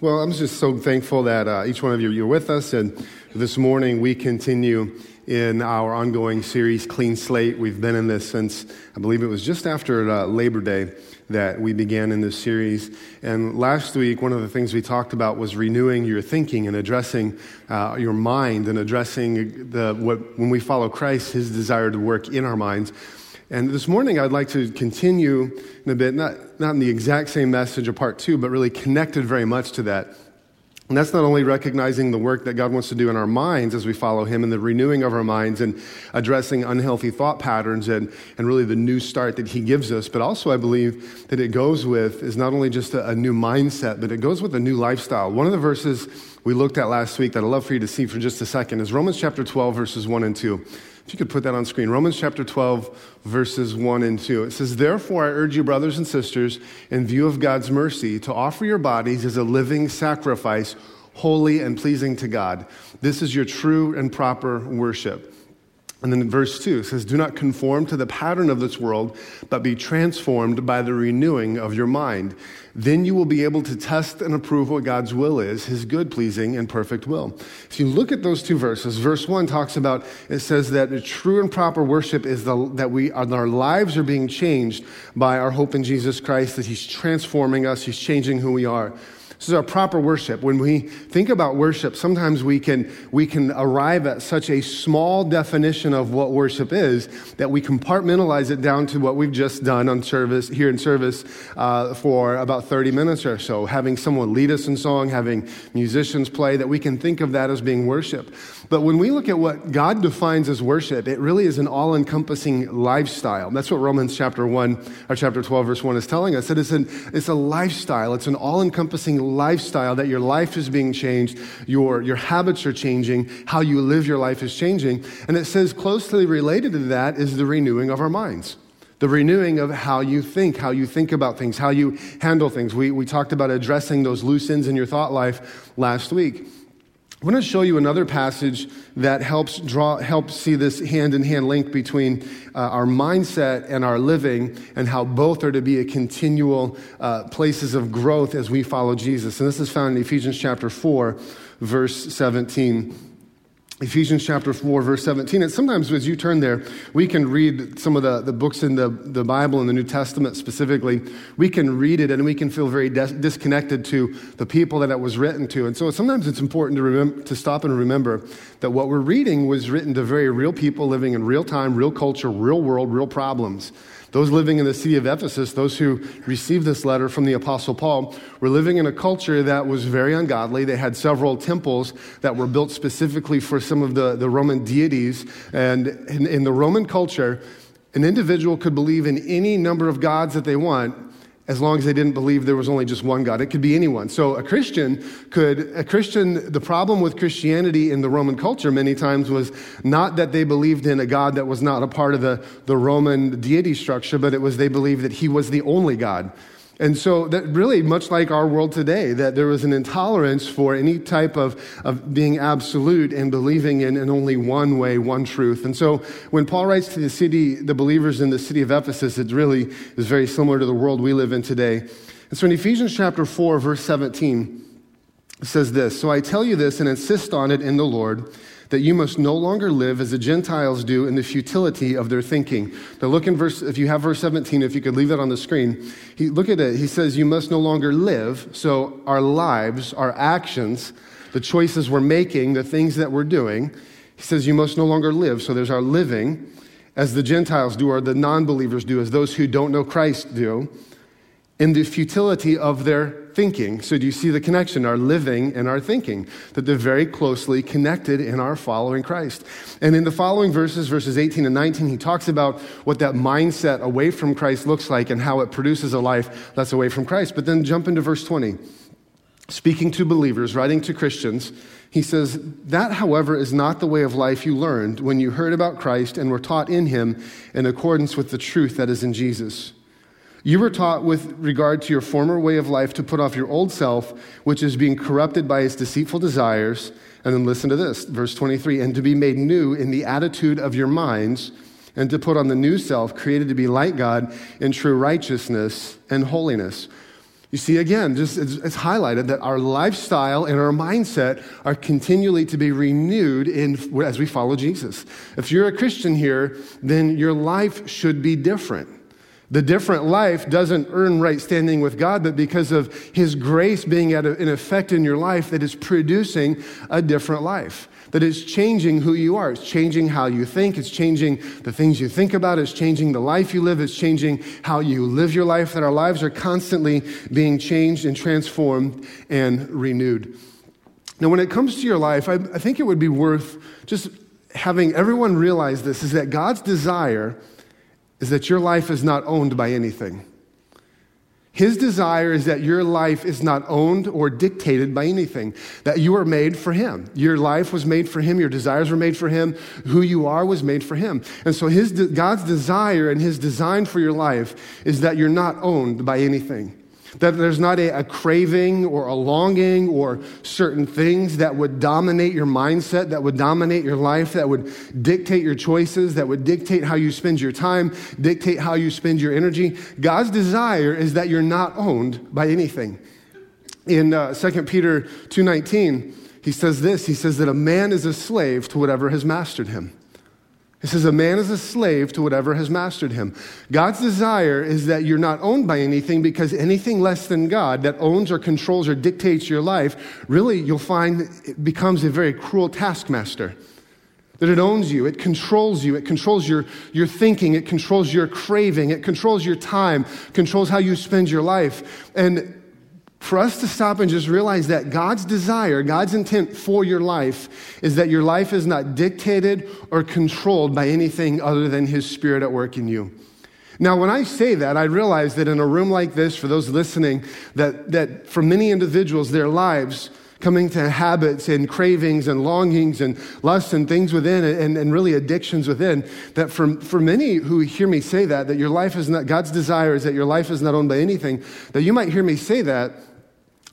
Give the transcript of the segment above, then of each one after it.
Well, I'm just so thankful that uh, each one of you you're with us, and this morning we continue in our ongoing series, Clean Slate. We've been in this since I believe it was just after uh, Labor Day that we began in this series. And last week, one of the things we talked about was renewing your thinking and addressing uh, your mind and addressing the what when we follow Christ, His desire to work in our minds. And this morning, I'd like to continue in a bit, not, not in the exact same message of part two, but really connected very much to that. And that's not only recognizing the work that God wants to do in our minds as we follow Him and the renewing of our minds and addressing unhealthy thought patterns and, and really the new start that He gives us, but also I believe that it goes with is not only just a, a new mindset, but it goes with a new lifestyle. One of the verses we looked at last week that I'd love for you to see for just a second is Romans chapter 12, verses 1 and 2. If you could put that on screen, Romans chapter 12, verses 1 and 2. It says, Therefore, I urge you, brothers and sisters, in view of God's mercy, to offer your bodies as a living sacrifice, holy and pleasing to God. This is your true and proper worship. And then verse 2 it says, Do not conform to the pattern of this world, but be transformed by the renewing of your mind. Then you will be able to test and approve what God's will is, his good, pleasing, and perfect will. If you look at those two verses, verse 1 talks about, it says that the true and proper worship is the, that we, our lives are being changed by our hope in Jesus Christ, that he's transforming us, he's changing who we are. This is our proper worship. When we think about worship, sometimes we can, we can arrive at such a small definition of what worship is that we compartmentalize it down to what we've just done on service, here in service, uh, for about 30 minutes or so. Having someone lead us in song, having musicians play, that we can think of that as being worship. But when we look at what God defines as worship, it really is an all encompassing lifestyle. That's what Romans chapter 1 or chapter 12, verse 1 is telling us. That it's, an, it's a lifestyle, it's an all encompassing lifestyle, that your life is being changed, your, your habits are changing, how you live your life is changing. And it says closely related to that is the renewing of our minds the renewing of how you think, how you think about things, how you handle things. We, we talked about addressing those loose ends in your thought life last week. I want to show you another passage that helps draw, helps see this hand in hand link between uh, our mindset and our living, and how both are to be a continual uh, places of growth as we follow Jesus. And this is found in Ephesians chapter four, verse seventeen. Ephesians chapter 4, verse 17. And sometimes as you turn there, we can read some of the, the books in the, the Bible in the New Testament specifically. We can read it and we can feel very dis- disconnected to the people that it was written to. And so sometimes it's important to, remember, to stop and remember that what we're reading was written to very real people living in real time, real culture, real world, real problems. Those living in the city of Ephesus, those who received this letter from the Apostle Paul, were living in a culture that was very ungodly. They had several temples that were built specifically for some of the, the Roman deities. And in, in the Roman culture, an individual could believe in any number of gods that they want as long as they didn't believe there was only just one God. It could be anyone. So a Christian could, a Christian, the problem with Christianity in the Roman culture many times was not that they believed in a God that was not a part of the, the Roman deity structure, but it was they believed that he was the only God. And so that really, much like our world today, that there was an intolerance for any type of, of being absolute and believing in, in only one way, one truth. And so when Paul writes to the city, the believers in the city of Ephesus, it really is very similar to the world we live in today. And so in Ephesians chapter 4, verse 17, it says this So I tell you this and insist on it in the Lord that you must no longer live as the Gentiles do in the futility of their thinking. Now, look in verse, if you have verse 17, if you could leave that on the screen. He, look at it. He says, You must no longer live. So, our lives, our actions, the choices we're making, the things that we're doing, he says, You must no longer live. So, there's our living as the Gentiles do, or the non believers do, as those who don't know Christ do, in the futility of their thinking. So, do you see the connection? Our living and our thinking, that they're very closely connected in our following Christ. And in the following verses, verses 18 and 19, he talks about what that mindset away from Christ looks like and how it produces a life that's away from Christ. But then jump into verse 20. Speaking to believers, writing to Christians, he says, That, however, is not the way of life you learned when you heard about Christ and were taught in him in accordance with the truth that is in Jesus. You were taught with regard to your former way of life to put off your old self, which is being corrupted by its deceitful desires. And then listen to this, verse 23 and to be made new in the attitude of your minds, and to put on the new self, created to be like God in true righteousness and holiness. You see, again, just it's, it's, highlighted that our lifestyle and our mindset are continually to be renewed in, as we follow Jesus. If you're a Christian here, then your life should be different. The different life doesn't earn right standing with God, but because of His grace being at a, in effect in your life, that is producing a different life that is changing who you are. It's changing how you think. It's changing the things you think about. It's changing the life you live. It's changing how you live your life. That our lives are constantly being changed and transformed and renewed. Now, when it comes to your life, I, I think it would be worth just having everyone realize this is that God's desire is that your life is not owned by anything. His desire is that your life is not owned or dictated by anything, that you are made for Him. Your life was made for Him, your desires were made for Him, who you are was made for Him. And so his, God's desire and His design for your life is that you're not owned by anything. That there's not a, a, craving or a longing or certain things that would dominate your mindset, that would dominate your life, that would dictate your choices, that would dictate how you spend your time, dictate how you spend your energy. God's desire is that you're not owned by anything. In uh, 2 Peter 2.19, he says this, he says that a man is a slave to whatever has mastered him. It says, A man is a slave to whatever has mastered him. God's desire is that you're not owned by anything because anything less than God that owns or controls or dictates your life, really, you'll find it becomes a very cruel taskmaster. That it owns you, it controls you, it controls your, your thinking, it controls your craving, it controls your time, controls how you spend your life. And for us to stop and just realize that God's desire, God's intent for your life is that your life is not dictated or controlled by anything other than His Spirit at work in you. Now, when I say that, I realize that in a room like this, for those listening, that, that for many individuals, their lives, coming to habits and cravings and longings and lusts and things within and, and really addictions within that for, for many who hear me say that that your life is not god's desire is that your life is not owned by anything that you might hear me say that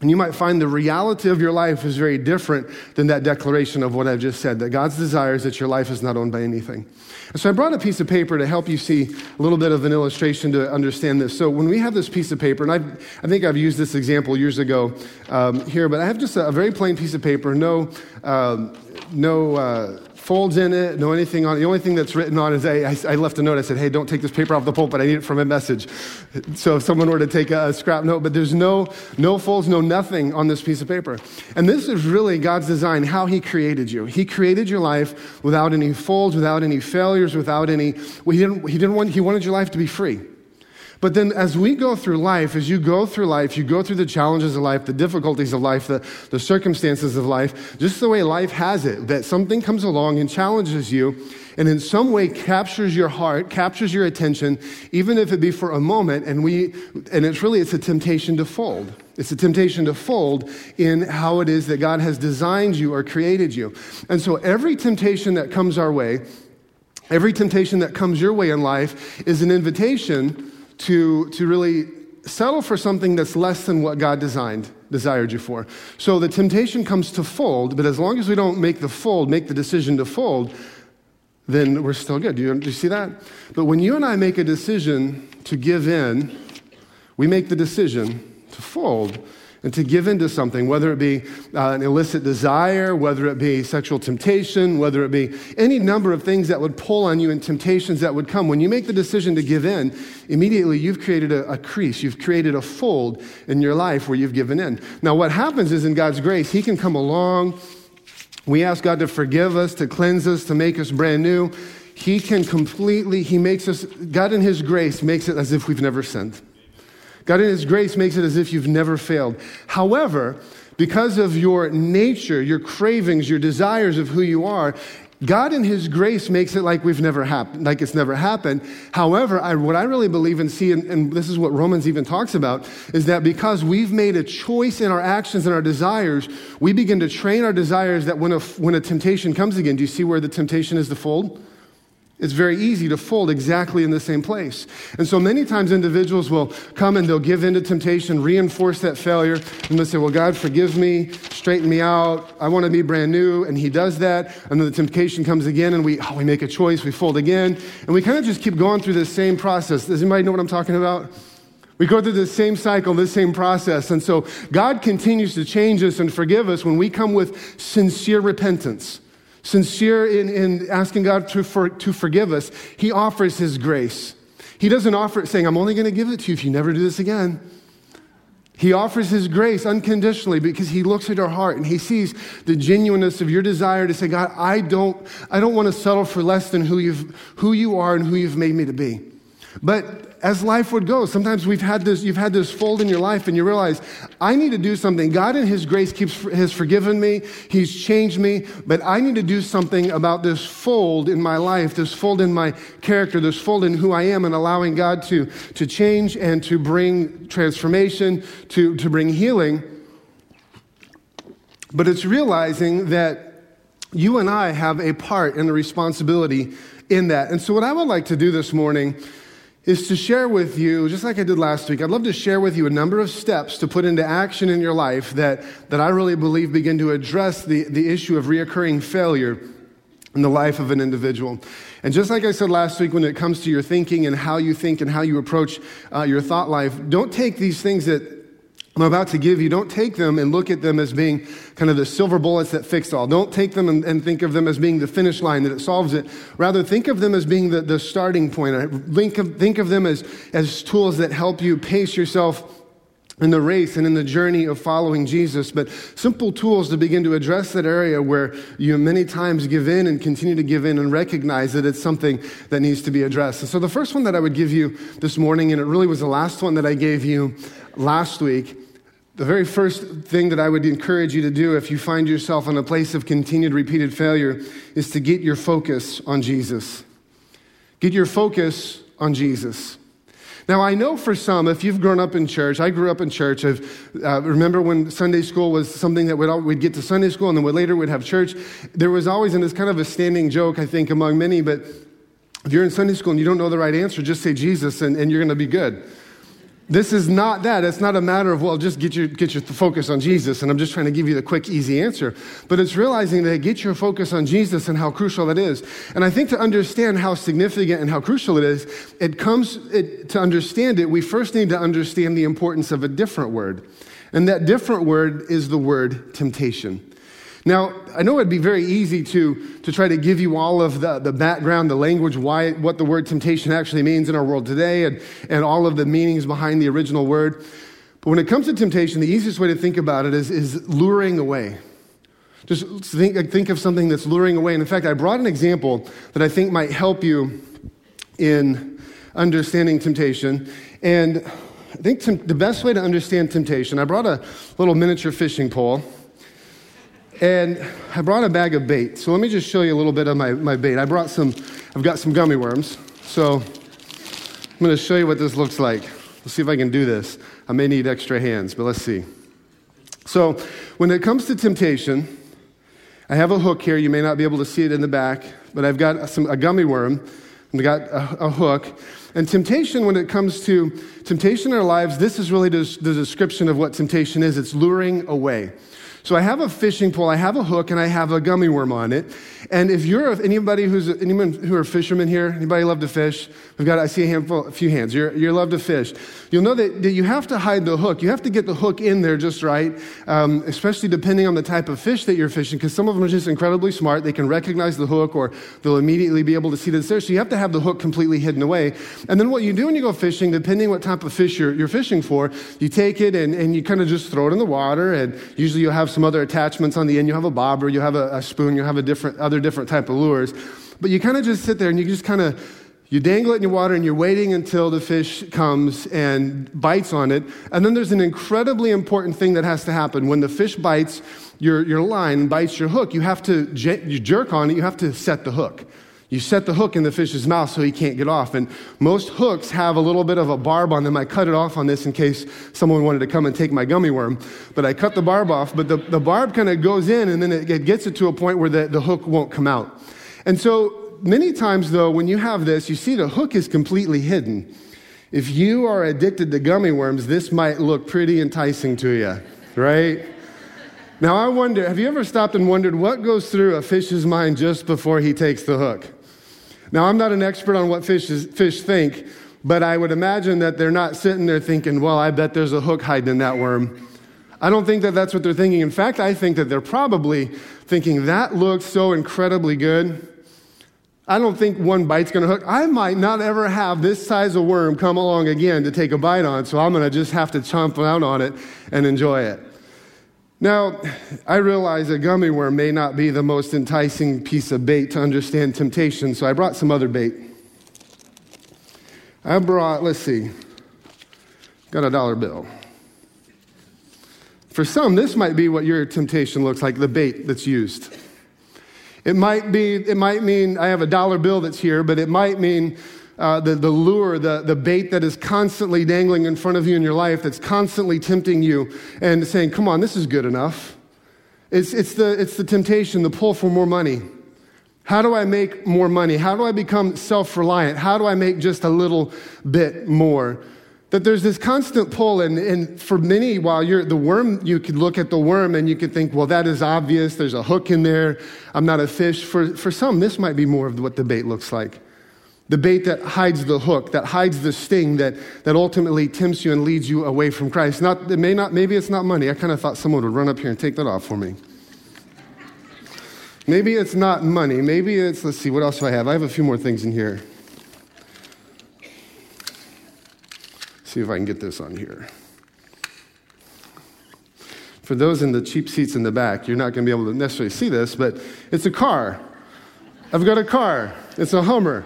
and you might find the reality of your life is very different than that declaration of what I've just said that God's desire is that your life is not owned by anything. And so I brought a piece of paper to help you see a little bit of an illustration to understand this. So when we have this piece of paper, and I've, I think I've used this example years ago um, here, but I have just a, a, very plain piece of paper, no, um, no uh, folds in it, no anything on it. The only thing that's written on is I, I, left a note. I said, hey, don't take this paper off the pulpit. I need it for my message. So if someone were to take a, a scrap note, but there's no, no folds, no nothing on this piece of paper. And this is really God's design, how He created you. He created your life without any folds, without any failures, without any, well, he, didn't, he, didn't want, he wanted your life to be free. But then as we go through life, as you go through life, you go through the challenges of life, the difficulties of life, the, the circumstances of life, just the way life has it, that something comes along and challenges you and in some way captures your heart, captures your attention, even if it be for a moment, and we and it's really it's a temptation to fold. It's a temptation to fold in how it is that God has designed you or created you. And so every temptation that comes our way, every temptation that comes your way in life is an invitation to, to really settle for something that's less than what God designed, desired you for. So the temptation comes to fold, but as long as we don't make the fold, make the decision to fold, then we're still good. Do you, you see that? But when you and I make a decision to give in, we make the decision to fold and to give into something, whether it be uh, an illicit desire, whether it be sexual temptation, whether it be any number of things that would pull on you and temptations that would come. When you make the decision to give in, immediately you've created a, a crease, you've created a fold in your life where you've given in. Now, what happens is in God's grace, He can come along. We ask God to forgive us, to cleanse us, to make us brand new. He can completely, He makes us, God in His grace makes it as if we've never sinned. God in His grace makes it as if you've never failed. However, because of your nature, your cravings, your desires of who you are, God in His grace makes it like we've never happened, like it's never happened. However, I, what I really believe and see, and, and this is what Romans even talks about, is that because we've made a choice in our actions and our desires, we begin to train our desires that when a, when a temptation comes again, do you see where the temptation is to fold? It's very easy to fold exactly in the same place. And so many times individuals will come and they'll give in to temptation, reinforce that failure, and they'll say, Well, God, forgive me, straighten me out, I want to be brand new. And He does that. And then the temptation comes again, and we, oh, we make a choice, we fold again. And we kind of just keep going through this same process. Does anybody know what I'm talking about? We go through the same cycle, this same process. And so God continues to change us and forgive us when we come with sincere repentance, sincere in, in asking God to, for, to forgive us. He offers His grace. He doesn't offer it saying, I'm only going to give it to you if you never do this again. He offers his grace unconditionally because he looks at our heart and he sees the genuineness of your desire to say, God, I don't, I don't want to settle for less than who, you've, who you are and who you've made me to be. But as life would go, sometimes we've had this, you've had this fold in your life and you realize, I need to do something. God in His grace keeps, has forgiven me. He's changed me, but I need to do something about this fold in my life, this fold in my character, this fold in who I am and allowing God to, to change and to bring transformation, to, to bring healing. But it's realizing that you and I have a part and a responsibility in that. And so what I would like to do this morning is to share with you, just like I did last week, I'd love to share with you a number of steps to put into action in your life that, that I really believe begin to address the, the issue of reoccurring failure in the life of an individual. And just like I said last week, when it comes to your thinking and how you think and how you approach uh, your thought life, don't take these things that I'm about to give you, don't take them and look at them as being kind of the silver bullets that fix all. Don't take them and, and, think of them as being the finish line that it solves it. Rather, think of them as being the, the starting point. Think of, think of them as, as tools that help you pace yourself in the race and in the journey of following Jesus, but simple tools to begin to address that area where you many times give in and continue to give in and recognize that it's something that needs to be addressed. And so the first one that I would give you this morning, and it really was the last one that I gave you last week, the very first thing that I would encourage you to do if you find yourself in a place of continued repeated failure is to get your focus on Jesus. Get your focus on Jesus. Now, I know for some, if you've grown up in church, I grew up in church. I uh, remember when Sunday school was something that we'd, we'd get to Sunday school and then we later we'd have church. There was always, and it's kind of a standing joke, I think, among many, but if you're in Sunday school and you don't know the right answer, just say Jesus and, and you're going to be good. This is not that. It's not a matter of, well, just get your, get your focus on Jesus. And I'm just trying to give you the quick, easy answer. But it's realizing that get your focus on Jesus and how crucial that is. And I think to understand how significant and how crucial it is, it comes it, to understand it, we first need to understand the importance of a different word. And that different word is the word temptation. Now, I know it'd be very easy to, to try to give you all of the, the background, the language, why, what the word temptation actually means in our world today, and, and all of the meanings behind the original word. But when it comes to temptation, the easiest way to think about it is, is luring away. Just think, think of something that's luring away. And in fact, I brought an example that I think might help you in understanding temptation. And I think the best way to understand temptation, I brought a little miniature fishing pole. And I brought a bag of bait. So let me just show you a little bit of my, my bait. I brought some, I've got some gummy worms. So I'm going to show you what this looks like. Let's see if I can do this. I may need extra hands, but let's see. So when it comes to temptation, I have a hook here. You may not be able to see it in the back, but I've got some, a gummy worm and I got a, a hook. And temptation, when it comes to temptation in our lives, this is really the, the description of what temptation is. It's luring away. So I have a fishing pole, I have a hook, and I have a gummy worm on it. And if you're anybody who's anyone who are fishermen here, anybody love to fish? We've got I see a handful, a few hands. You're you love to fish. You'll know that, that you have to hide the hook. You have to get the hook in there just right, um, especially depending on the type of fish that you're fishing, because some of them are just incredibly smart. They can recognize the hook, or they'll immediately be able to see that it's there. So you have to have the hook completely hidden away. And then what you do when you go fishing, depending what type of fish you're, you're fishing for, you take it and, and you kind of just throw it in the water, and usually you'll have some other attachments on the end. You have a bobber, you have a, a spoon, you have a different, other different type of lures. But you kind of just sit there and you just kind of, you dangle it in your water and you're waiting until the fish comes and bites on it. And then there's an incredibly important thing that has to happen. When the fish bites your, your line, bites your hook, you have to you jerk on it, you have to set the hook. You set the hook in the fish's mouth so he can't get off. And most hooks have a little bit of a barb on them. I cut it off on this in case someone wanted to come and take my gummy worm. But I cut the barb off, but the, the barb kind of goes in and then it, it gets it to a point where the, the hook won't come out. And so many times, though, when you have this, you see the hook is completely hidden. If you are addicted to gummy worms, this might look pretty enticing to you, right? Now, I wonder have you ever stopped and wondered what goes through a fish's mind just before he takes the hook? Now, I'm not an expert on what fish, is, fish think, but I would imagine that they're not sitting there thinking, well, I bet there's a hook hiding in that worm. I don't think that that's what they're thinking. In fact, I think that they're probably thinking, that looks so incredibly good. I don't think one bite's going to hook. I might not ever have this size of worm come along again to take a bite on, so I'm going to just have to chomp out on it and enjoy it. Now, I realize a gummy worm may not be the most enticing piece of bait to understand temptation, so I brought some other bait. I brought, let's see, got a dollar bill. For some, this might be what your temptation looks like, the bait that's used. It might be, it might mean I have a dollar bill that's here, but it might mean uh, the, the lure, the, the bait that is constantly dangling in front of you in your life, that's constantly tempting you and saying, come on, this is good enough. It's, it's, the, it's the temptation, the pull for more money. How do I make more money? How do I become self reliant? How do I make just a little bit more? That there's this constant pull, and, and for many, while you're the worm, you could look at the worm and you could think, well, that is obvious. There's a hook in there. I'm not a fish. For, for some, this might be more of what the bait looks like. The bait that hides the hook, that hides the sting, that, that ultimately tempts you and leads you away from Christ. Not, it may not, maybe it's not money. I kind of thought someone would run up here and take that off for me. Maybe it's not money. Maybe it's, let's see, what else do I have? I have a few more things in here. See if I can get this on here. For those in the cheap seats in the back, you're not going to be able to necessarily see this, but it's a car. I've got a car. It's a Hummer.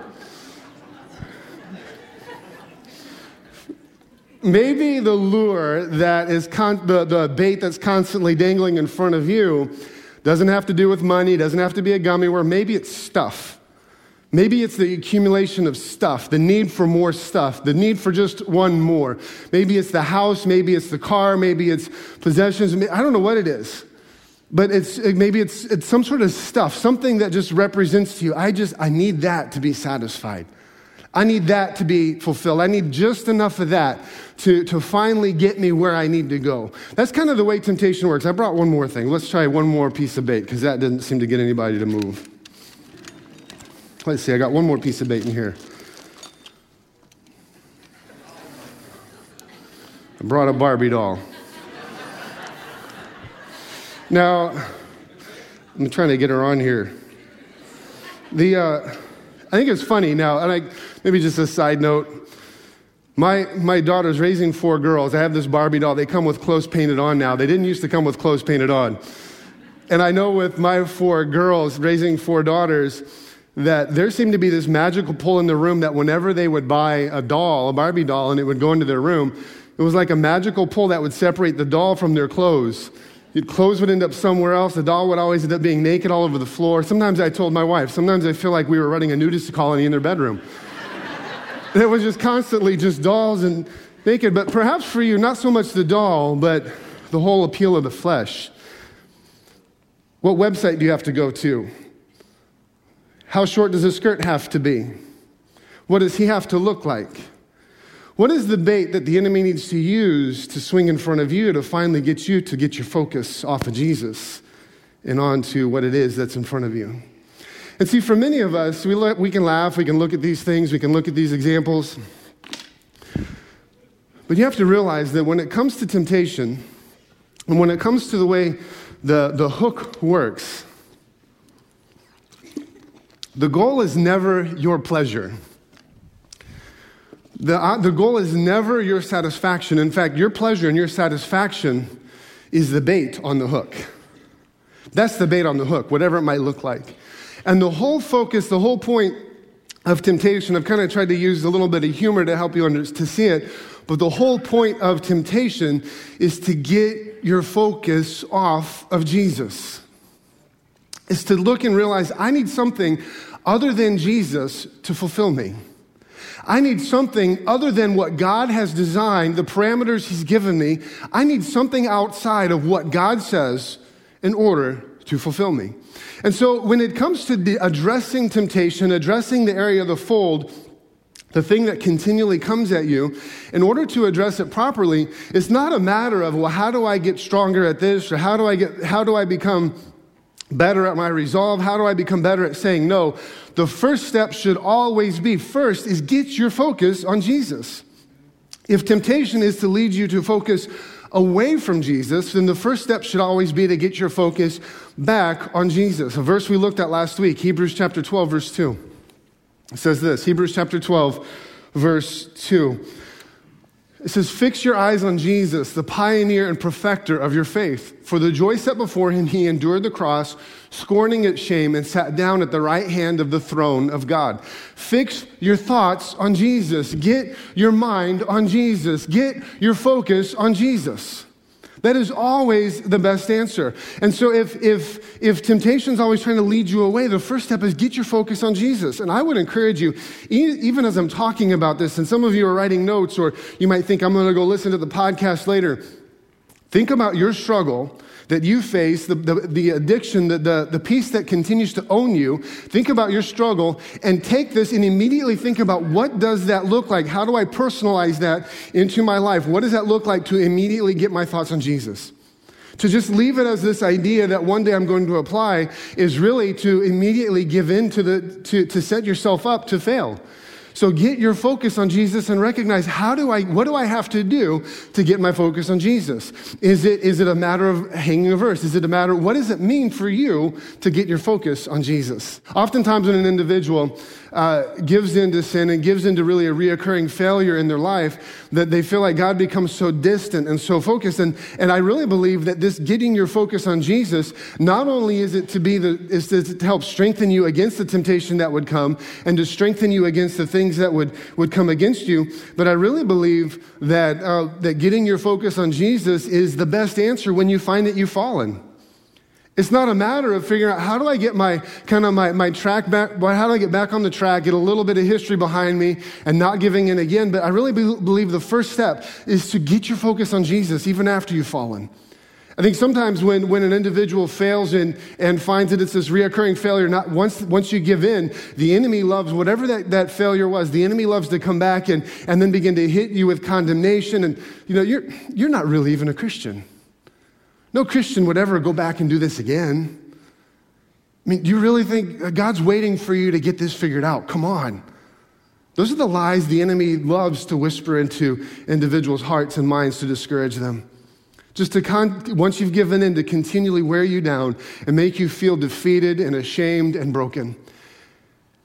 Maybe the lure that is con- the, the bait that's constantly dangling in front of you doesn't have to do with money, doesn't have to be a gummy worm. Maybe it's stuff. Maybe it's the accumulation of stuff, the need for more stuff, the need for just one more. Maybe it's the house, maybe it's the car, maybe it's possessions. I don't know what it is. But it's maybe it's, it's some sort of stuff, something that just represents to you. I just I need that to be satisfied. I need that to be fulfilled. I need just enough of that to, to finally get me where I need to go. That's kind of the way temptation works. I brought one more thing. Let's try one more piece of bait because that didn't seem to get anybody to move. Let's see, I got one more piece of bait in here. I brought a Barbie doll. Now, I'm trying to get her on here. The, uh, I think it's funny now, and I, maybe just a side note. My, my daughter's raising four girls. I have this Barbie doll. They come with clothes painted on now. They didn't used to come with clothes painted on. And I know with my four girls, raising four daughters, that there seemed to be this magical pull in the room that whenever they would buy a doll, a Barbie doll, and it would go into their room, it was like a magical pull that would separate the doll from their clothes. Your clothes would end up somewhere else. The doll would always end up being naked all over the floor. Sometimes I told my wife, sometimes I feel like we were running a nudist colony in their bedroom. it was just constantly just dolls and naked. But perhaps for you, not so much the doll, but the whole appeal of the flesh. What website do you have to go to? How short does his skirt have to be? What does he have to look like? What is the bait that the enemy needs to use to swing in front of you to finally get you to get your focus off of Jesus and onto what it is that's in front of you? And see, for many of us, we, we can laugh, we can look at these things, we can look at these examples. But you have to realize that when it comes to temptation, and when it comes to the way the, the hook works, the goal is never your pleasure. The, uh, the goal is never your satisfaction. In fact, your pleasure and your satisfaction is the bait on the hook. That's the bait on the hook, whatever it might look like. And the whole focus, the whole point of temptation, I've kind of tried to use a little bit of humor to help you under, to see it, but the whole point of temptation is to get your focus off of Jesus is to look and realize I need something other than Jesus to fulfill me. I need something other than what God has designed, the parameters He's given me. I need something outside of what God says in order to fulfill me. And so when it comes to addressing temptation, addressing the area of the fold, the thing that continually comes at you, in order to address it properly, it's not a matter of, well, how do I get stronger at this or how do I get, how do I become better at my resolve? How do I become better at saying no? The first step should always be first is get your focus on Jesus. If temptation is to lead you to focus away from Jesus, then the first step should always be to get your focus back on Jesus. A verse we looked at last week, Hebrews chapter 12, verse 2. It says this Hebrews chapter 12, verse 2. It says, Fix your eyes on Jesus, the pioneer and perfecter of your faith. For the joy set before him, he endured the cross, scorning its shame, and sat down at the right hand of the throne of God. Fix your thoughts on Jesus. Get your mind on Jesus. Get your focus on Jesus. That is always the best answer. And so if, if, if temptation is always trying to lead you away, the first step is get your focus on Jesus. And I would encourage you, even as I'm talking about this, and some of you are writing notes, or you might think I'm going to go listen to the podcast later, think about your struggle that you face, the, the, the addiction, the, the, the piece that continues to own you, think about your struggle and take this and immediately think about what does that look like? How do I personalize that into my life? What does that look like to immediately get my thoughts on Jesus? To just leave it as this idea that one day I'm going to apply is really to immediately give in to the, to, to set yourself up to fail. So get your focus on Jesus and recognize how do I, what do I have to do to get my focus on Jesus? Is it, is it a matter of hanging a verse? Is it a matter, what does it mean for you to get your focus on Jesus? Oftentimes when an individual uh, gives into sin and gives into really a reoccurring failure in their life, that they feel like God becomes so distant and so focused. And, and I really believe that this getting your focus on Jesus, not only is it to be the, is to help strengthen you against the temptation that would come and to strengthen you against the things that would, would come against you, but I really believe that, uh, that getting your focus on Jesus is the best answer when you find that you've fallen. It's not a matter of figuring out how do I get my kind of my, my track back, how do I get back on the track, get a little bit of history behind me and not giving in again. But I really be, believe the first step is to get your focus on Jesus even after you've fallen. I think sometimes when, when an individual fails and, and finds that it's this reoccurring failure, not once, once you give in, the enemy loves whatever that, that failure was, the enemy loves to come back and, and then begin to hit you with condemnation. And, you know, you're, you're not really even a Christian. No Christian would ever go back and do this again. I mean, do you really think uh, God's waiting for you to get this figured out? Come on. Those are the lies the enemy loves to whisper into individuals' hearts and minds to discourage them. Just to, con- once you've given in, to continually wear you down and make you feel defeated and ashamed and broken.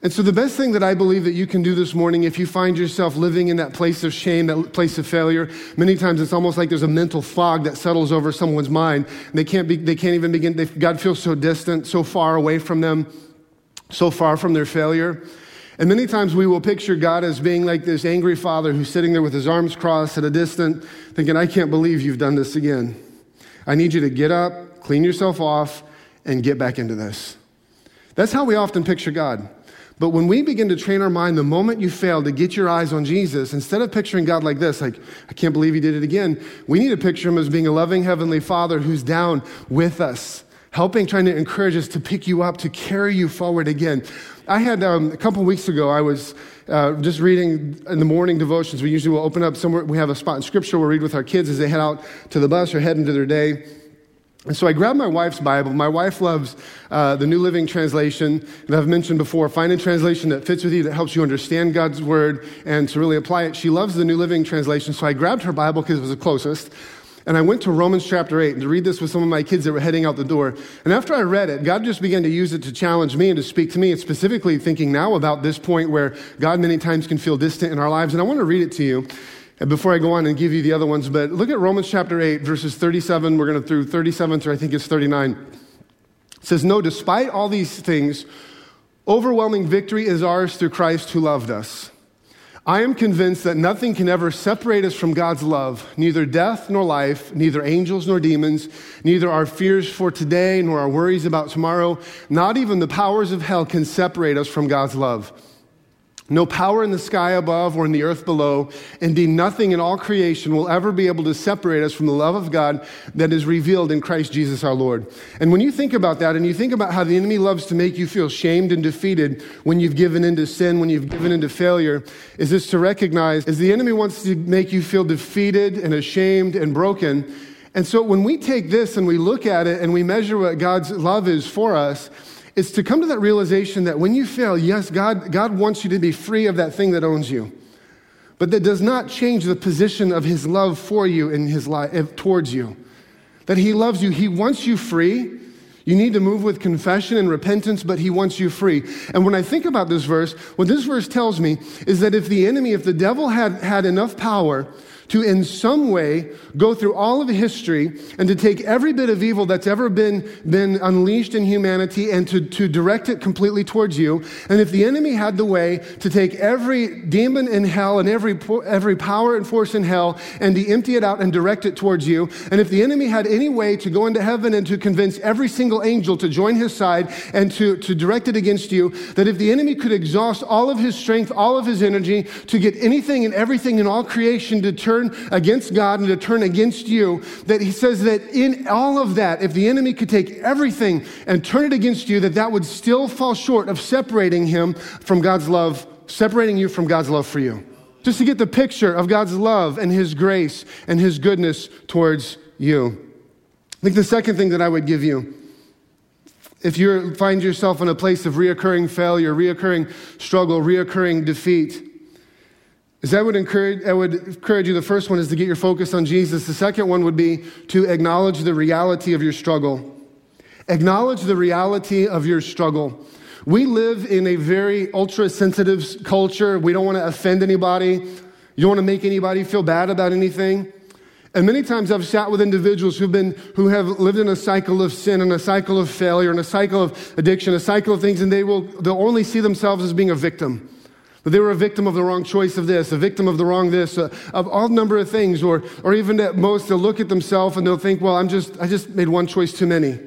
And so, the best thing that I believe that you can do this morning, if you find yourself living in that place of shame, that place of failure, many times it's almost like there's a mental fog that settles over someone's mind. They can't, be, they can't even begin, they, God feels so distant, so far away from them, so far from their failure. And many times we will picture God as being like this angry father who's sitting there with his arms crossed at a distance, thinking, I can't believe you've done this again. I need you to get up, clean yourself off, and get back into this. That's how we often picture God. But when we begin to train our mind, the moment you fail to get your eyes on Jesus, instead of picturing God like this, like, I can't believe he did it again, we need to picture him as being a loving heavenly father who's down with us, helping, trying to encourage us to pick you up, to carry you forward again. I had um, a couple weeks ago, I was uh, just reading in the morning devotions. We usually will open up somewhere, we have a spot in scripture we'll read with our kids as they head out to the bus or head into their day. And so I grabbed my wife's Bible. My wife loves uh, the New Living Translation that I've mentioned before. Find a translation that fits with you, that helps you understand God's Word and to really apply it. She loves the New Living Translation. So I grabbed her Bible because it was the closest. And I went to Romans chapter 8 and to read this with some of my kids that were heading out the door. And after I read it, God just began to use it to challenge me and to speak to me, and specifically thinking now about this point where God many times can feel distant in our lives. And I want to read it to you before I go on and give you the other ones, but look at Romans chapter 8, verses 37. We're going to through 37 through I think it's 39. It says, No, despite all these things, overwhelming victory is ours through Christ who loved us. I am convinced that nothing can ever separate us from God's love, neither death nor life, neither angels nor demons, neither our fears for today nor our worries about tomorrow, not even the powers of hell can separate us from God's love. No power in the sky above or in the earth below. Indeed, nothing in all creation will ever be able to separate us from the love of God that is revealed in Christ Jesus our Lord. And when you think about that and you think about how the enemy loves to make you feel shamed and defeated when you've given into sin, when you've given into failure, is this to recognize is the enemy wants to make you feel defeated and ashamed and broken. And so when we take this and we look at it and we measure what God's love is for us, it's to come to that realization that when you fail, yes, God, God wants you to be free of that thing that owns you. But that does not change the position of his love for you in his life eh, towards you. That he loves you, he wants you free. You need to move with confession and repentance, but he wants you free. And when I think about this verse, what this verse tells me is that if the enemy, if the devil had had enough power to in some way go through all of history and to take every bit of evil that's ever been, been unleashed in humanity and to, to direct it completely towards you. And if the enemy had the way to take every demon in hell and every, every power and force in hell and to empty it out and direct it towards you, and if the enemy had any way to go into heaven and to convince every single angel to join his side and to, to direct it against you, that if the enemy could exhaust all of his strength, all of his energy to get anything and everything in all creation to turn turn against God and to turn against you, that he says that in all of that, if the enemy could take everything and turn it against you, that that would still fall short of separating him from God's love, separating you from God's love for you. Just to get the picture of God's love and his grace and his goodness towards you. I think the second thing that I would give you if you find yourself in a place of reoccurring failure, reoccurring struggle, reoccurring defeat, is I would encourage, I would encourage you. The first one is to get your focus on Jesus. The second one would be to acknowledge the reality of your struggle. Acknowledge the reality of your struggle. We live in a very ultra sensitive culture. We don't want to offend anybody. You don't want to make anybody feel bad about anything. And many times I've sat with individuals who've been, who have lived in a cycle of sin and a cycle of failure and a cycle of addiction, a cycle of things, and they will, they'll only see themselves as being a victim. That they were a victim of the wrong choice of this, a victim of the wrong this, uh, of all number of things, or, or even at most they'll look at themselves and they'll think, well, I'm just, I just made one choice too many.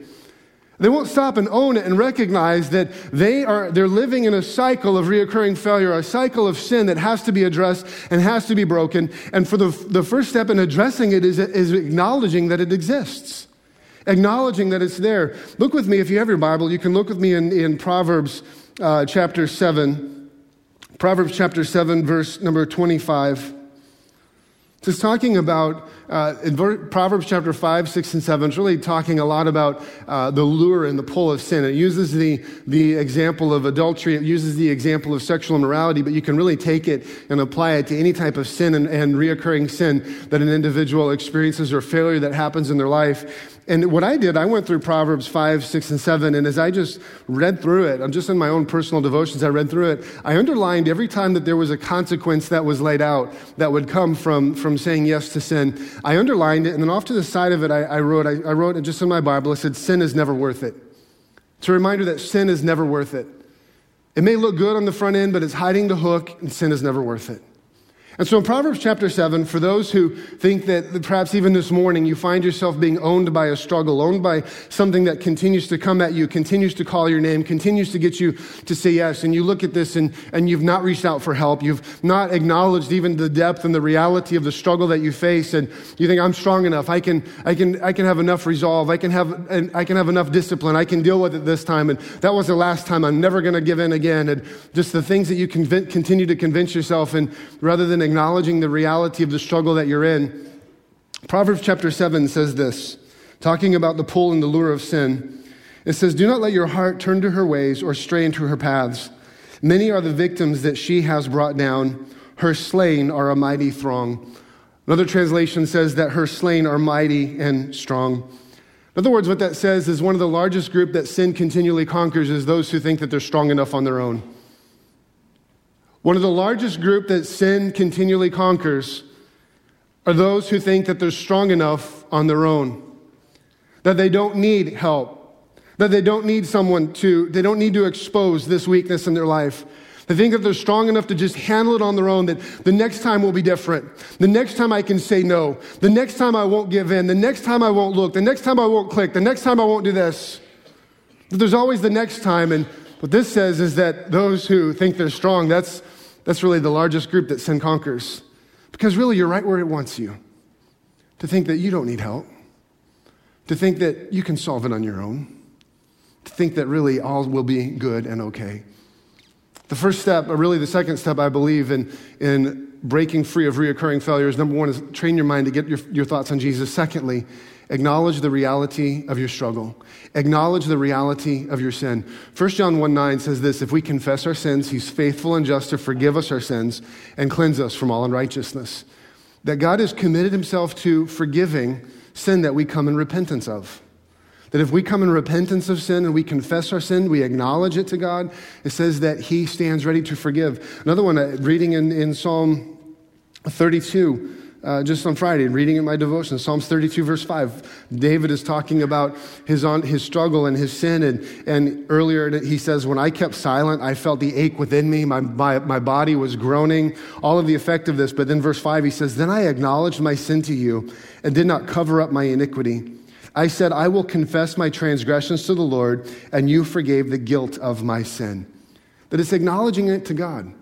They won't stop and own it and recognize that they are, they're living in a cycle of reoccurring failure, a cycle of sin that has to be addressed and has to be broken. And for the, the first step in addressing it is, is acknowledging that it exists. Acknowledging that it's there. Look with me, if you have your Bible, you can look with me in, in Proverbs uh, chapter 7. Proverbs chapter 7, verse number 25. It's talking about, uh, Proverbs chapter 5, 6, and 7, it's really talking a lot about uh, the lure and the pull of sin. It uses the, the example of adultery, it uses the example of sexual immorality, but you can really take it and apply it to any type of sin and, and reoccurring sin that an individual experiences or failure that happens in their life. And what I did, I went through Proverbs 5, 6, and 7, and as I just read through it, I'm just in my own personal devotions, I read through it, I underlined every time that there was a consequence that was laid out that would come from, from saying yes to sin. I underlined it, and then off to the side of it, I, I wrote, I, I wrote just in my Bible, I said, Sin is never worth it. It's a reminder that sin is never worth it. It may look good on the front end, but it's hiding the hook, and sin is never worth it. And so in Proverbs chapter 7, for those who think that perhaps even this morning you find yourself being owned by a struggle, owned by something that continues to come at you, continues to call your name, continues to get you to say yes, and you look at this and, and you've not reached out for help, you've not acknowledged even the depth and the reality of the struggle that you face, and you think, I'm strong enough, I can, I can, I can have enough resolve, I can have, I can have enough discipline, I can deal with it this time, and that was the last time, I'm never going to give in again, and just the things that you continue to convince yourself, and rather than acknowledging the reality of the struggle that you're in. Proverbs chapter 7 says this, talking about the pull and the lure of sin. It says, Do not let your heart turn to her ways or stray into her paths. Many are the victims that she has brought down. Her slain are a mighty throng. Another translation says that her slain are mighty and strong. In other words, what that says is one of the largest group that sin continually conquers is those who think that they're strong enough on their own. One of the largest group that sin continually conquers are those who think that they're strong enough on their own, that they don't need help, that they don't need someone to, they don't need to expose this weakness in their life. They think that they're strong enough to just handle it on their own, that the next time will be different. The next time I can say no. The next time I won't give in. The next time I won't look. The next time I won't click. The next time I won't do this. But there's always the next time. And what this says is that those who think they're strong, that's, that's really the largest group that sin conquers. Because really, you're right where it wants you. To think that you don't need help, to think that you can solve it on your own, to think that really all will be good and okay. The first step, or really the second step, I believe, in, in breaking free of reoccurring failures, number one is train your mind to get your, your thoughts on Jesus. Secondly, acknowledge the reality of your struggle. Acknowledge the reality of your sin. 1 John 1 9 says this If we confess our sins, he's faithful and just to forgive us our sins and cleanse us from all unrighteousness. That God has committed himself to forgiving sin that we come in repentance of. That if we come in repentance of sin and we confess our sin, we acknowledge it to God, it says that He stands ready to forgive. Another one, uh, reading in, in Psalm 32, uh, just on Friday, reading in my devotion, Psalms 32, verse 5. David is talking about his, on, his struggle and his sin. And, and earlier he says, When I kept silent, I felt the ache within me. My, my, my body was groaning, all of the effect of this. But then verse 5, he says, Then I acknowledged my sin to you and did not cover up my iniquity. I said, I will confess my transgressions to the Lord, and you forgave the guilt of my sin. That it's acknowledging it to God.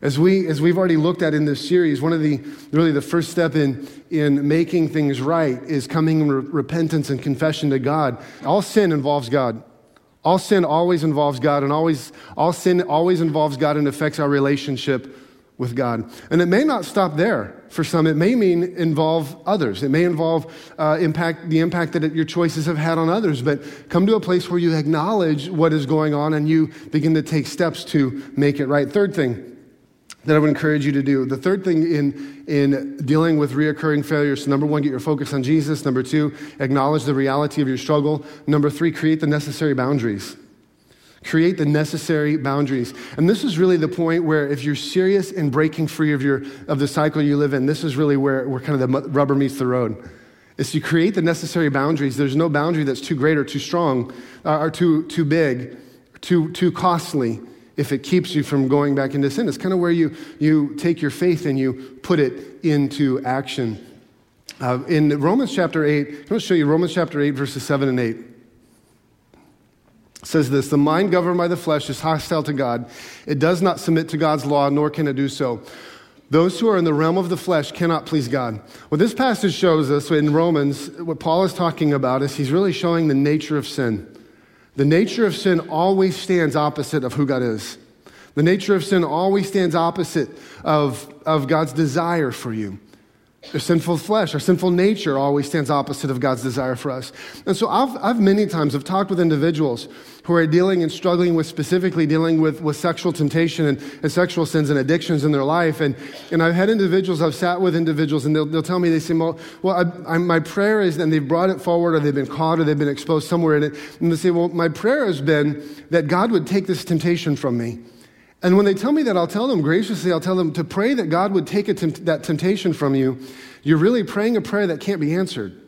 As, we, as we've already looked at in this series, one of the, really the first step in, in making things right is coming in re- repentance and confession to God. All sin involves God. All sin always involves God, and always, all sin always involves God and affects our relationship with God. And it may not stop there for some. It may mean involve others. It may involve uh, impact, the impact that it, your choices have had on others. But come to a place where you acknowledge what is going on and you begin to take steps to make it right. Third thing that I would encourage you to do. The third thing in, in dealing with reoccurring failures, number one, get your focus on Jesus. Number two, acknowledge the reality of your struggle. Number three, create the necessary boundaries. Create the necessary boundaries. And this is really the point where if you're serious in breaking free of, your, of the cycle you live in, this is really where, where kind of the rubber meets the road. Is to create the necessary boundaries. There's no boundary that's too great or too strong uh, or too, too big, too, too costly if it keeps you from going back into sin. It's kind of where you, you take your faith and you put it into action. Uh, in Romans chapter 8, I'm going to show you Romans chapter 8, verses 7 and 8 says this The mind governed by the flesh is hostile to God. It does not submit to God's law, nor can it do so. Those who are in the realm of the flesh cannot please God. What this passage shows us in Romans, what Paul is talking about is he's really showing the nature of sin. The nature of sin always stands opposite of who God is. The nature of sin always stands opposite of, of God's desire for you. Our sinful flesh, our sinful nature always stands opposite of God's desire for us. And so I've, I've many times I've talked with individuals who are dealing and struggling with specifically dealing with, with sexual temptation and, and sexual sins and addictions in their life. And, and I've had individuals, I've sat with individuals and they'll, they'll tell me, they say, well, well I, I, my prayer is, and they've brought it forward or they've been caught or they've been exposed somewhere in it. And they say, well, my prayer has been that God would take this temptation from me. And when they tell me that, I'll tell them graciously, I'll tell them to pray that God would take that temptation from you. You're really praying a prayer that can't be answered.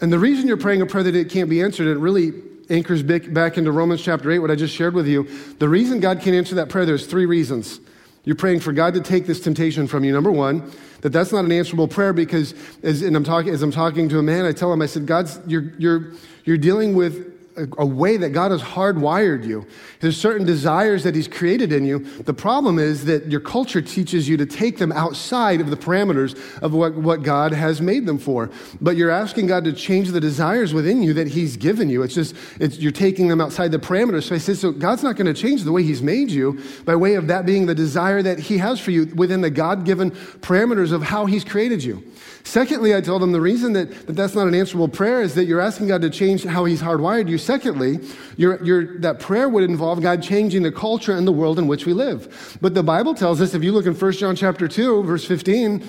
And the reason you're praying a prayer that it can't be answered, it really anchors back into Romans chapter 8, what I just shared with you. The reason God can't answer that prayer, there's three reasons. You're praying for God to take this temptation from you. Number one, that that's not an answerable prayer because, as, I'm talking, as I'm talking to a man, I tell him, I said, God's, you're, you're, you're dealing with a, way that God has hardwired you. There's certain desires that He's created in you. The problem is that your culture teaches you to take them outside of the parameters of what, what God has made them for. But you're asking God to change the desires within you that He's given you. It's just, it's, you're taking them outside the parameters. So I said, so God's not going to change the way He's made you by way of that being the desire that He has for you within the God given parameters of how He's created you. Secondly, I told them the reason that, that that's not an answerable prayer is that you're asking God to change how He's hardwired you. Secondly, that prayer would involve God changing the culture and the world in which we live. But the Bible tells us, if you look in 1 John chapter 2, verse 15,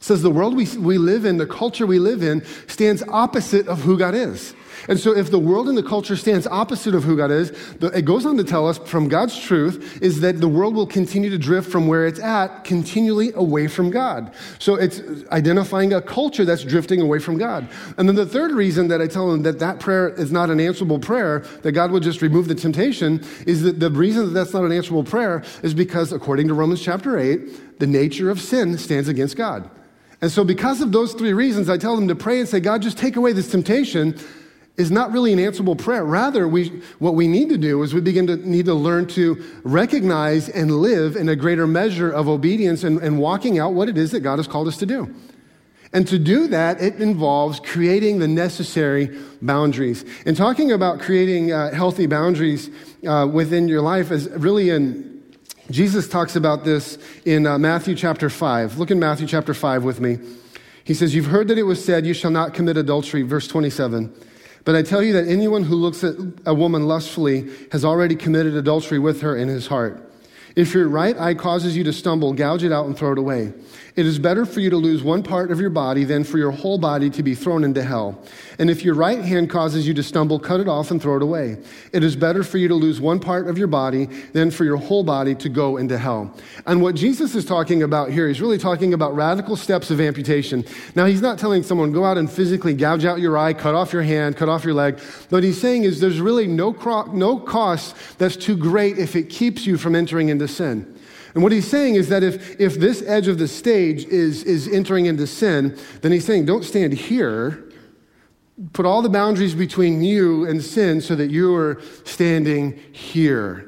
says the world we, we live in, the culture we live in, stands opposite of who God is. And so, if the world and the culture stands opposite of who God is, it goes on to tell us from God's truth is that the world will continue to drift from where it's at continually away from God. So, it's identifying a culture that's drifting away from God. And then the third reason that I tell them that that prayer is not an answerable prayer, that God would just remove the temptation, is that the reason that that's not an answerable prayer is because, according to Romans chapter 8, the nature of sin stands against God. And so, because of those three reasons, I tell them to pray and say, God, just take away this temptation is not really an answerable prayer. Rather, we, what we need to do is we begin to need to learn to recognize and live in a greater measure of obedience and, and walking out what it is that God has called us to do. And to do that, it involves creating the necessary boundaries. And talking about creating uh, healthy boundaries uh, within your life is really in Jesus talks about this in uh, Matthew chapter 5. Look in Matthew chapter 5 with me. He says, You've heard that it was said, You shall not commit adultery, verse 27. But I tell you that anyone who looks at a woman lustfully has already committed adultery with her in his heart. If your right eye causes you to stumble, gouge it out and throw it away. It is better for you to lose one part of your body than for your whole body to be thrown into hell. And if your right hand causes you to stumble, cut it off and throw it away. It is better for you to lose one part of your body than for your whole body to go into hell. And what Jesus is talking about here, he's really talking about radical steps of amputation. Now, he's not telling someone, go out and physically gouge out your eye, cut off your hand, cut off your leg. What he's saying is there's really no, cro- no cost that's too great if it keeps you from entering into sin. And what he's saying is that if, if this edge of the stage is, is entering into sin, then he's saying, don't stand here put all the boundaries between you and sin so that you are standing here.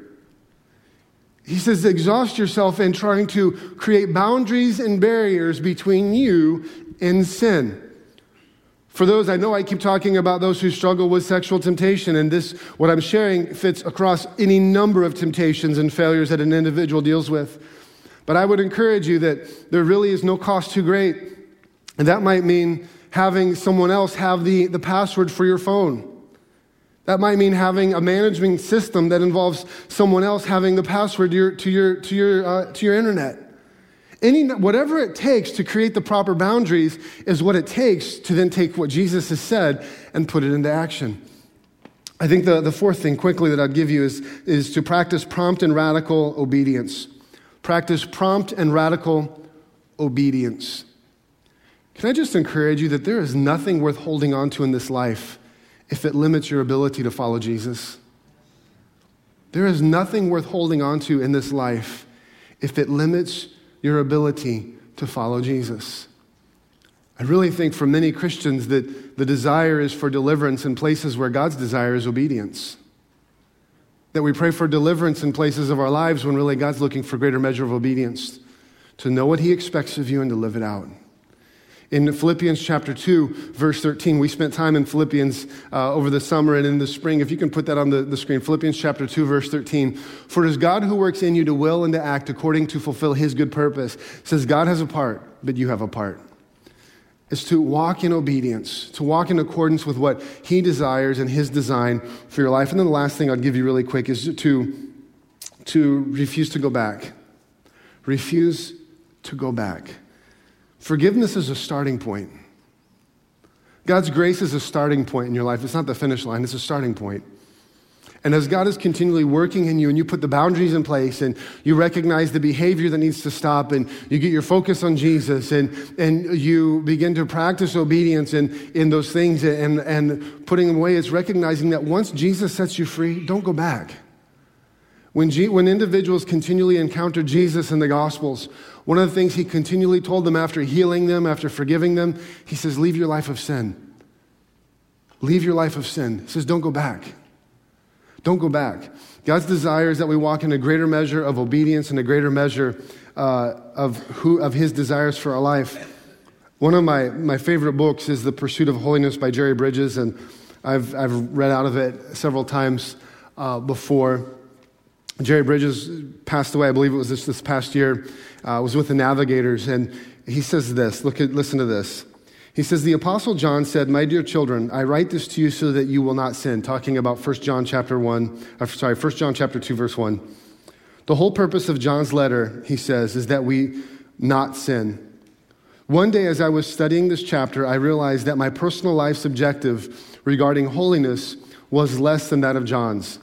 He says, exhaust yourself in trying to create boundaries and barriers between you and sin. For those, I know I keep talking about those who struggle with sexual temptation, and this, what I'm sharing, fits across any number of temptations and failures that an individual deals with. But I would encourage you that there really is no cost too great. And that might mean having someone else have the, the password for your phone. That might mean having a management system that involves someone else having the password to your, to your, to your, uh, to your internet. Any, whatever it takes to create the proper boundaries is what it takes to then take what Jesus has said and put it into action. I think the, the fourth thing quickly that I'd give you is, is to practice prompt and radical obedience. Practice prompt and radical obedience. Can I just encourage you that there is nothing worth holding on to in this life if it limits your ability to follow Jesus? There is nothing worth holding on to in this life if it limits your ability to follow Jesus. I really think for many Christians that the desire is for deliverance in places where God's desire is obedience. That we pray for deliverance in places of our lives when really God's looking for greater measure of obedience, to know what He expects of you and to live it out. In Philippians chapter 2, verse 13, we spent time in Philippians uh, over the summer and in the spring. If you can put that on the, the screen, Philippians chapter 2, verse 13. For it is God who works in you to will and to act according to fulfill his good purpose. It says God has a part, but you have a part. It's to walk in obedience, to walk in accordance with what he desires and his design for your life. And then the last thing I'll give you really quick is to, to refuse to go back. Refuse to go back. Forgiveness is a starting point. God's grace is a starting point in your life. It's not the finish line, it's a starting point. And as God is continually working in you and you put the boundaries in place and you recognize the behavior that needs to stop and you get your focus on Jesus and, and you begin to practice obedience in, in those things and, and putting them away, it's recognizing that once Jesus sets you free, don't go back. When, G- when individuals continually encounter Jesus in the Gospels, one of the things he continually told them after healing them, after forgiving them, he says, Leave your life of sin. Leave your life of sin. He says, Don't go back. Don't go back. God's desire is that we walk in a greater measure of obedience and a greater measure uh, of, who, of his desires for our life. One of my, my favorite books is The Pursuit of Holiness by Jerry Bridges, and I've, I've read out of it several times uh, before. Jerry Bridges passed away, I believe it was this, this past year, uh, was with the Navigators, and he says this. Look at, listen to this. He says, The Apostle John said, My dear children, I write this to you so that you will not sin. Talking about 1 John chapter 1, uh, sorry, 1 John chapter 2, verse 1. The whole purpose of John's letter, he says, is that we not sin. One day, as I was studying this chapter, I realized that my personal life's objective regarding holiness was less than that of John's.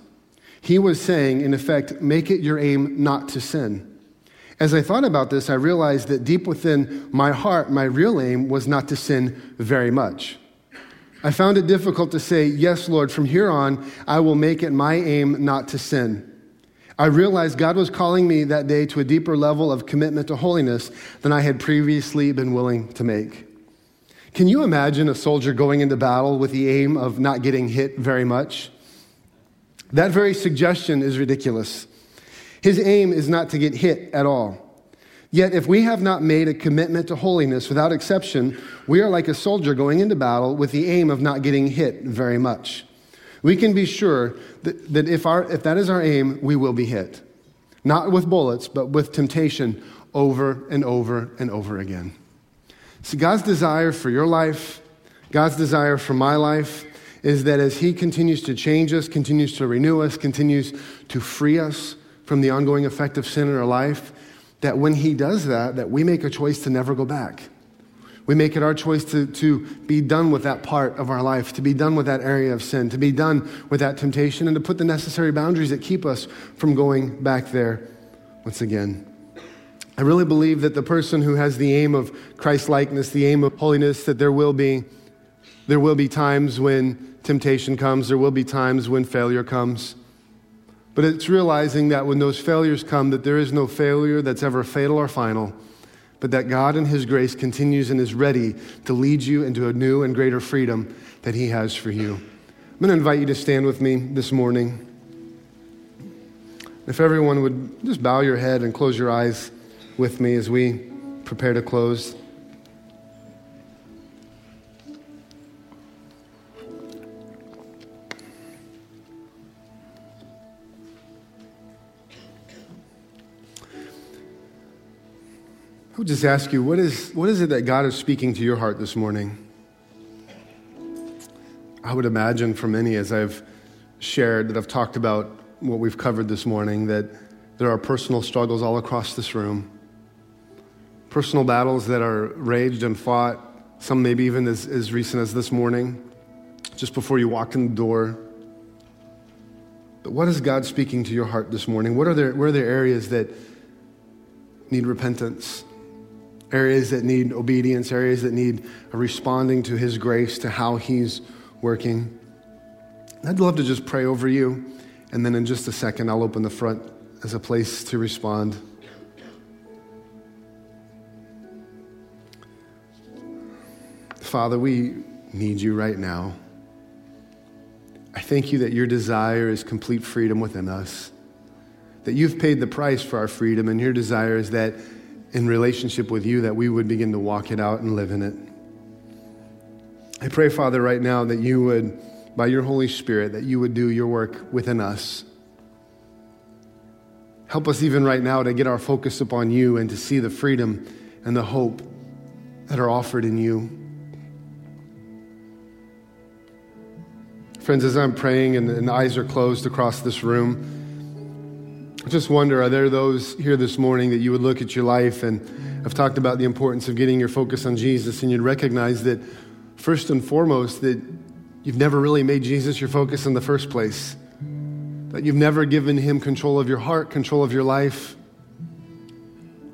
He was saying, in effect, make it your aim not to sin. As I thought about this, I realized that deep within my heart, my real aim was not to sin very much. I found it difficult to say, Yes, Lord, from here on, I will make it my aim not to sin. I realized God was calling me that day to a deeper level of commitment to holiness than I had previously been willing to make. Can you imagine a soldier going into battle with the aim of not getting hit very much? That very suggestion is ridiculous. His aim is not to get hit at all. Yet, if we have not made a commitment to holiness without exception, we are like a soldier going into battle with the aim of not getting hit very much. We can be sure that, that if, our, if that is our aim, we will be hit. not with bullets, but with temptation over and over and over again. See, God's desire for your life, God's desire for my life, is that as He continues to change us, continues to renew us, continues to free us from the ongoing effect of sin in our life, that when He does that, that we make a choice to never go back. We make it our choice to, to be done with that part of our life, to be done with that area of sin, to be done with that temptation, and to put the necessary boundaries that keep us from going back there once again. I really believe that the person who has the aim of Christ likeness, the aim of holiness, that there will be there will be times when temptation comes, there will be times when failure comes. But it's realizing that when those failures come, that there is no failure that's ever fatal or final, but that God in His grace continues and is ready to lead you into a new and greater freedom that He has for you. I'm going to invite you to stand with me this morning. If everyone would just bow your head and close your eyes with me as we prepare to close. I would just ask you, what is, what is it that God is speaking to your heart this morning? I would imagine for many, as I've shared, that I've talked about what we've covered this morning, that there are personal struggles all across this room. Personal battles that are raged and fought, some maybe even as, as recent as this morning, just before you walked in the door. But what is God speaking to your heart this morning? What are there, where are there areas that need repentance? Areas that need obedience, areas that need responding to His grace, to how He's working. I'd love to just pray over you, and then in just a second, I'll open the front as a place to respond. Father, we need you right now. I thank you that your desire is complete freedom within us, that you've paid the price for our freedom, and your desire is that in relationship with you that we would begin to walk it out and live in it. I pray, Father, right now that you would, by your Holy Spirit, that you would do your work within us. Help us even right now to get our focus upon you and to see the freedom and the hope that are offered in you. Friends, as I'm praying and, and eyes are closed across this room, I just wonder are there those here this morning that you would look at your life and I've talked about the importance of getting your focus on Jesus and you'd recognize that first and foremost that you've never really made Jesus your focus in the first place. That you've never given him control of your heart, control of your life.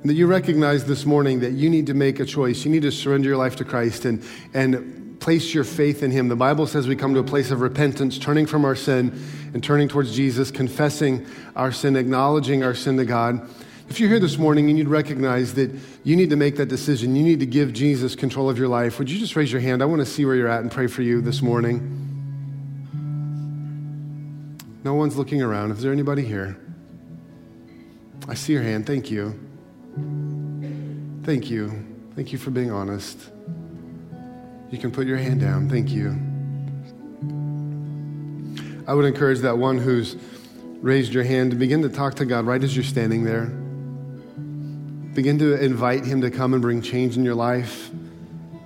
And that you recognize this morning that you need to make a choice. You need to surrender your life to Christ and, and place your faith in Him. The Bible says we come to a place of repentance, turning from our sin and turning towards Jesus, confessing our sin, acknowledging our sin to God. If you're here this morning and you'd recognize that you need to make that decision, you need to give Jesus control of your life, would you just raise your hand? I want to see where you're at and pray for you this morning. No one's looking around. Is there anybody here? I see your hand. Thank you. Thank you. Thank you for being honest. You can put your hand down. Thank you. I would encourage that one who's raised your hand to begin to talk to God right as you're standing there. Begin to invite Him to come and bring change in your life.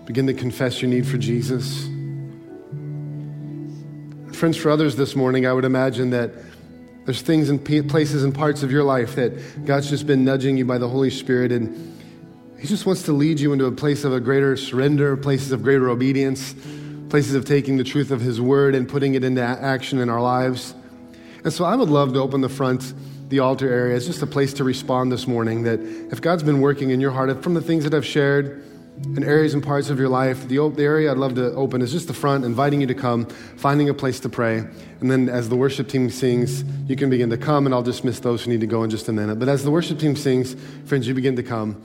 Begin to confess your need for Jesus. Friends, for others this morning, I would imagine that there's things and places and parts of your life that God's just been nudging you by the Holy Spirit and he just wants to lead you into a place of a greater surrender, places of greater obedience, places of taking the truth of His Word and putting it into action in our lives. And so I would love to open the front, the altar area, It's just a place to respond this morning. That if God's been working in your heart, from the things that I've shared, in areas and parts of your life, the, the area I'd love to open is just the front, inviting you to come, finding a place to pray. And then as the worship team sings, you can begin to come, and I'll dismiss those who need to go in just a minute. But as the worship team sings, friends, you begin to come.